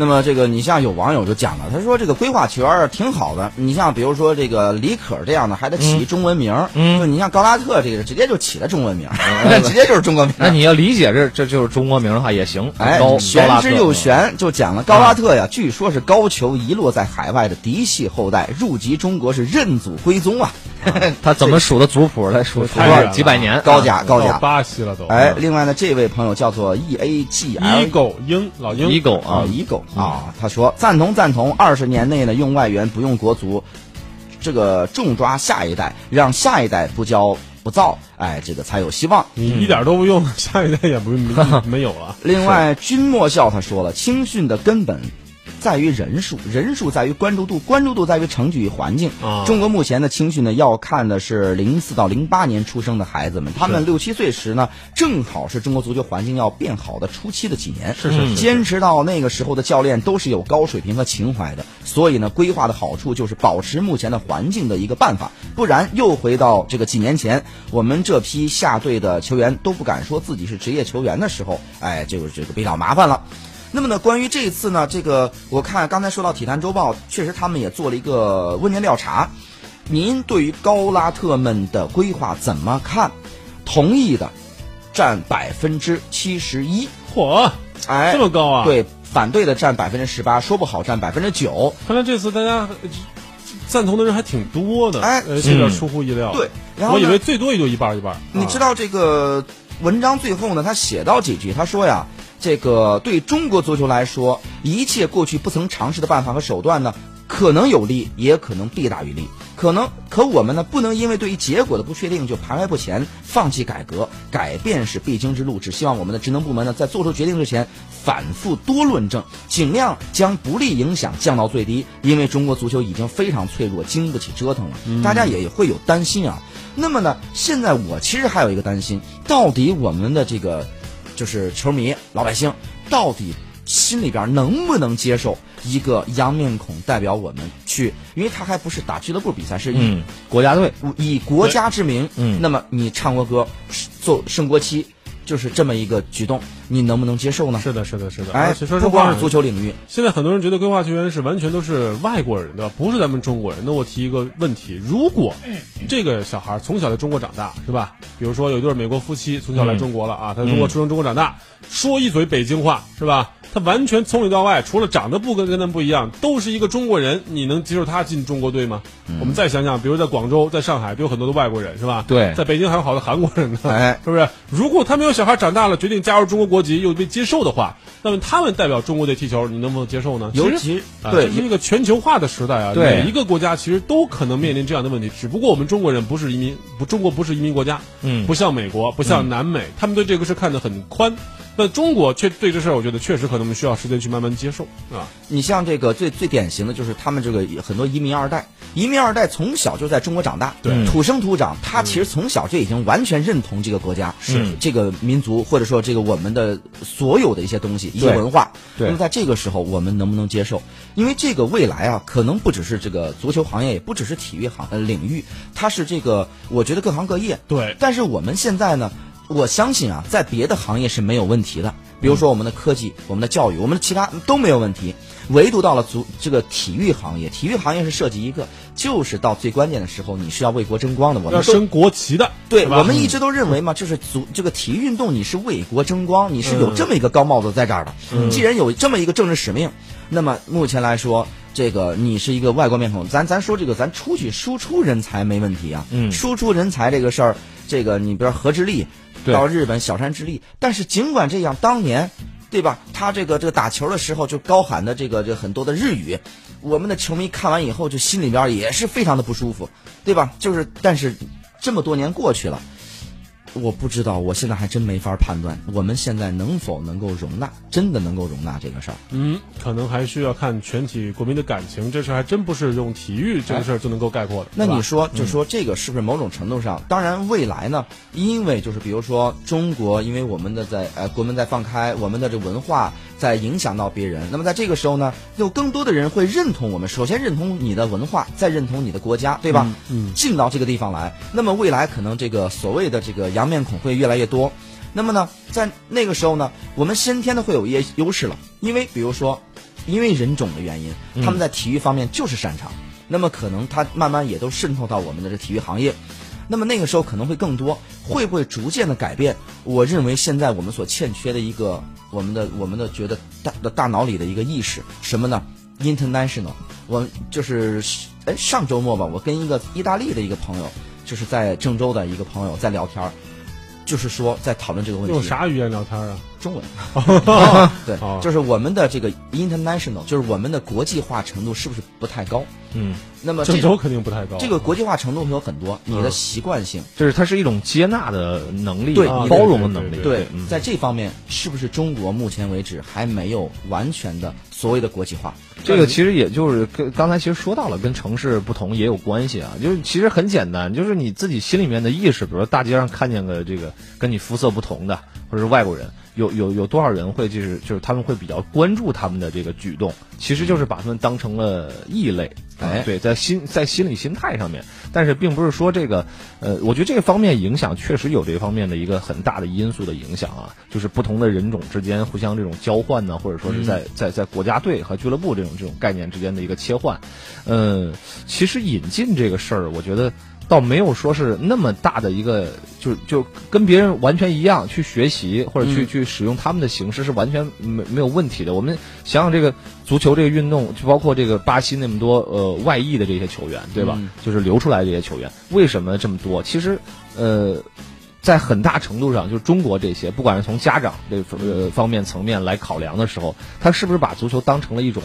那么这个你像有网友就讲了，他说这个规划球员挺好的，你像比如说这个李可这样的还得起一中文名儿，嗯就你像高拉特这个直接就起了中文名儿，直接就是中国名。那你要理解这这就是中国名的话也行。哎高，玄之又玄，就讲了高拉特呀，据说是高俅遗落在海外的嫡系后代，入籍中国是认祖归宗啊。他怎么数的族谱来数几百年？高价高到价。巴西了都。哎，另外呢，这位朋友叫做 E A G L 一狗鹰老鹰一狗啊啊，，一狗啊，他说赞同赞同，二十年内呢用外援不用国足，这个重抓下一代，让下一代不骄不躁，哎，这个才有希望。你一点都不用，下一代也不没没有了。另外，君莫笑他说了，青训的根本。在于人数，人数在于关注度，关注度在于成绩与环境。啊中国目前的青训呢，要看的是零四到零八年出生的孩子们，他们六七岁时呢，正好是中国足球环境要变好的初期的几年。是是是坚持到那个时候的教练都是有高水平和情怀的，所以呢，规划的好处就是保持目前的环境的一个办法，不然又回到这个几年前，我们这批下队的球员都不敢说自己是职业球员的时候，哎，这个这个比较麻烦了。那么呢，关于这一次呢，这个我看刚才说到《体坛周报》，确实他们也做了一个问卷调查。您对于高拉特们的规划怎么看？同意的占百分之七十一，嚯，哎，这么高啊！，对，反对的占百分之十八，说不好占百分之九。看来这次大家呃赞同的人还挺多的，哎呃，这点出乎意料。对，然后我以为最多也就一半儿一半你知道这个文章最后呢，他写到几句，他说呀，这个对中国足球来说，一切过去不曾尝试的办法和手段呢，可能有利，也可能弊大于利。可能，可我们呢，不能因为对于结果的不确定就徘徊不前，放弃改革。改变是必经之路，只希望我们的职能部门呢，在做出决定之前，反复多论证，尽量将不利影响降到最低。因为中国足球已经非常脆弱，经不起折腾了，大家也会有担心啊。那么呢，现在我其实还有一个担心，到底我们的这个就是球迷老百姓，到底心里边能不能接受一个洋面孔代表我们去？因为他还不是打俱乐部比赛，是以、嗯，国家队以国家之名，嗯那么你唱国歌，做升国旗，就是这么一个举动，你能不能接受呢？是的，是的，是的。哎而且，说实话，不光是足球领域，现在很多人觉得规划球员是完全都是外国人，对吧？不是咱们中国人。那我提一个问题：如果这个小孩从小在中国长大，是吧？比如说有一对美国夫妻从小来中国了啊，他在中国出生，中国长大，说一嘴北京话，是吧？他完全从里到外，除了长得不跟跟咱们不一样，都是一个中国人。你能接受他进中国队吗？我们再想想，比如在广州、在上海都有很多的外国人，是吧？对在北京还有好多韩国人呢，哎是不是？如果他没有小孩长大了，决定加入中国国籍又被接受的话，那么他们代表中国队踢球，你能不能接受呢？尤其这是一个全球化的时代啊，对每一个国家其实都可能面临这样的问题，只不过我们中国人不是移民，不，中国不是移民国家，嗯不像美国，不像南美，他们对这个事看得很宽。那中国却对这事儿，我觉得确实可能需要时间去慢慢接受啊。你像这个最最典型的就是他们这个很多移民二代，移民二代从小就在中国长大，对土生土长，他其实从小就已经完全认同这个国家，是这个民族，或者说这个我们的所有的一些东西，一些文化。对那么在这个时候，我们能不能接受？因为这个未来啊，可能不只是这个足球行业，也不只是体育行呃领域，它是这个我觉得各行各业。对但是我们现在呢，我相信啊，在别的行业是没有问题的，比如说我们的科技、我们的教育、我们的其他都没有问题，唯独到了足这个体育行业，体育行业是涉及一个，就是到最关键的时候，你是要为国争光的。我们要升国旗的，对，我们一直都认为嘛，就是足这个体育运动，你是为国争光，你是有这么一个高帽子在这儿的。既然有这么一个政治使命，那么目前来说，这个你是一个外国面孔，咱咱说这个，咱出去输出人才没问题啊。嗯输出人才这个事儿，这个你比如说何志立对到日本小山之力，但是尽管这样，当年。对吧？他这个这个打球的时候就高喊的这个这很多的日语，我们的球迷看完以后就心里边也是非常的不舒服，对吧？就是但是这么多年过去了，我不知道，我现在还真没法判断，我们现在能否能够容纳，真的能够容纳这个事儿。嗯，可能还需要看全体国民的感情，这事还真不是用体育这个事儿就能够概括的。那你说，就说这个是不是某种程度上？当然，未来呢，因为就是比如说中国，因为我们的在呃国门在放开，我们的这文化在影响到别人。那么在这个时候呢，有更多的人会认同我们，首先认同你的文化，再认同你的国家，对吧？嗯进到这个地方来，那么未来可能这个所谓的这个洋面孔会越来越多。那么呢，在那个时候呢，我们先天的会有一些优势了，因为比如说因为人种的原因，他们在体育方面就是擅长。那么可能他慢慢也都渗透到我们的这体育行业。那么那个时候可能会更多，会不会逐渐的改变？我认为现在我们所欠缺的一个，我们的我们的觉得大的大脑里的一个意识，什么呢？International，我就是哎上周末吧，我跟一个意大利的一个朋友，就是在郑州的一个朋友在聊天儿，就是说在讨论这个问题。用啥语言聊天啊？中文。哦对哦，就是我们的这个 international，就是我们的国际化程度是不是不太高？嗯，那么这郑州肯定不太高。这个国际化程度会有很多，你的嗯习惯性。就是它是一种接纳的能力，对包容的能力，对嗯，在这方面，是不是中国目前为止还没有完全的所谓的国际化？这个其实也就是跟刚才其实说到了，跟城市不同也有关系啊。就是其实很简单，就是你自己心里面的意识，比如说大街上看见个这个跟你肤色不同的，或者是外国人，有有有多少人会就是就是他们会比较关注他们的这个举动，其实就是把他们当成了异类。哎对，在心在心理心态上面，但是并不是说这个，呃，我觉得这个方面影响确实有这方面的一个很大的因素的影响啊，就是不同的人种之间互相这种交换呢，或者说是在、在在国家队和俱乐部这种这种概念之间的一个切换，嗯，其实引进这个事儿，我觉得。倒没有说是那么大的一个，就就跟别人完全一样去学习或者去、嗯去使用他们的形式是完全没没有问题的。我们想想这个足球这个运动，就包括这个巴西那么多呃外裔的这些球员，对吧？嗯就是流出来的这些球员，为什么这么多？其实呃。在很大程度上，就是中国这些，不管是从家长这呃方面层面来考量的时候，他是不是把足球当成了一种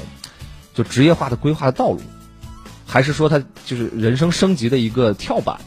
就职业化的规划的道路，还是说他就是人生升级的一个跳板？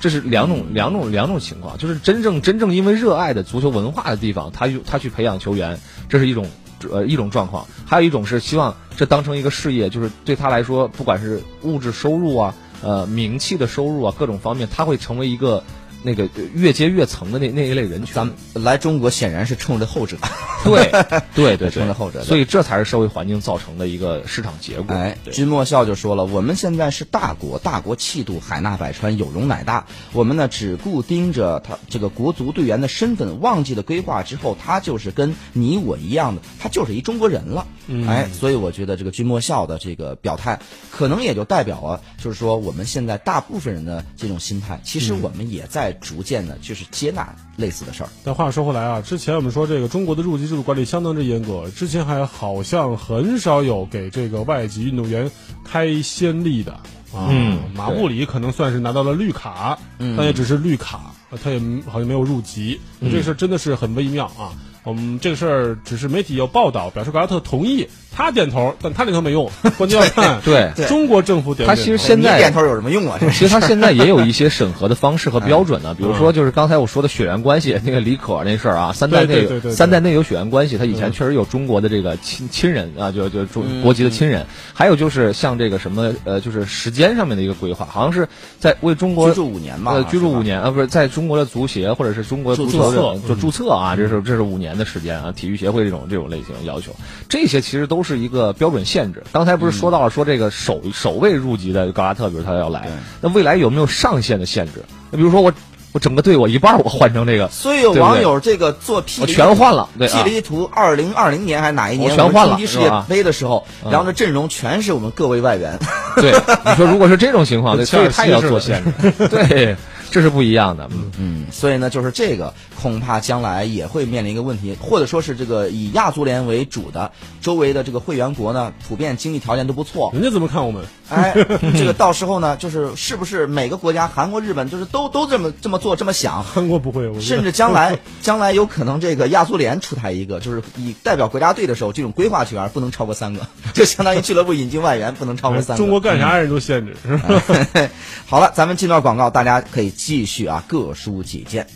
这是两种两种两种情况，就是真正真正因为热爱的足球文化的地方，他去他去培养球员，这是一种呃一种状况；还有一种是希望这当成一个事业，就是对他来说，不管是物质收入啊、呃名气的收入啊各种方面，他会成为一个那个越阶越层的那那一类人群。咱们来中国显然是冲着后者，对对对对冲着，后者。所以这才是社会环境造成的一个市场结果。哎，君莫笑就说了，我们现在是大国，大国气度，海纳百川，有容乃大。我们呢只顾盯着他这个国足队员的身份，忘记了规划之后，他就是跟你我一样的，他就是一中国人了。嗯哎，所以我觉得这个君莫笑的这个表态，可能也就代表了，就是说我们现在大部分人的这种心态，其实我们也在逐渐的，就是接纳类似的事儿。但话说回来啊，之前我们说这个中国的入籍制度管理相当之严格，之前还好像很少有给这个外籍运动员开先例的啊。嗯马布里可能算是拿到了绿卡，嗯但也只是绿卡，呃他也好像没有入籍。这个事儿真的是很微妙啊。我们这个事儿只是媒体有报道，表示格拉特同意，他点头，但他点头没用，关键要看对对。中国政府点不他点头。其实现在点头有什么用啊？其实他现在也有一些审核的方式和标准嗯。呢，比如说就是刚才我说的血缘关系，那个李可那事儿啊，三代内三代内有血缘关系，他以前嗯。确实有中国的这个亲亲人啊，就就中嗯。国籍的亲人，还有就是像这个什么呃，就是时间上面的一个规划，好像是在为中国居住五年吧呃，居住五年啊，不是在中国的足协或者是中国足注球册就注册啊，这是这是五年的时间啊，体育协会这种这种类型的要求，这些其实都是一个标准限制。刚才不是说到了说这个首首位入籍的高拉特，比如他要来，那未来有没有上限的限制？那比如说我我整个队我一半我换成这个，所以网友这个做 P 我全换了，，P 了，一图二零二零年还是哪一年？我全换了世界杯的时候，嗯然后这阵容全是我们各位外援。对，你说如果是这种情况，所以他也要做限制，对，这是不一样的，嗯。嗯，所以呢，就是这个恐怕将来也会面临一个问题，或者说是这个以亚足联为主的周围的这个会员国呢，普遍经济条件都不错。人家怎么看我们？哎，这个到时候呢，就是是不是每个国家，韩国、日本，就是都都这么这么做这么想，韩国不会，我甚至将来 将来有可能这个亚足联出台一个，就是以代表国家队的时候，这种规划球员不能超过三个，就相当于俱乐部引进外援不能超过三个。中国干啥人都限制，是吧？好了，咱们进段广告，大家可以继续啊，各抒己见。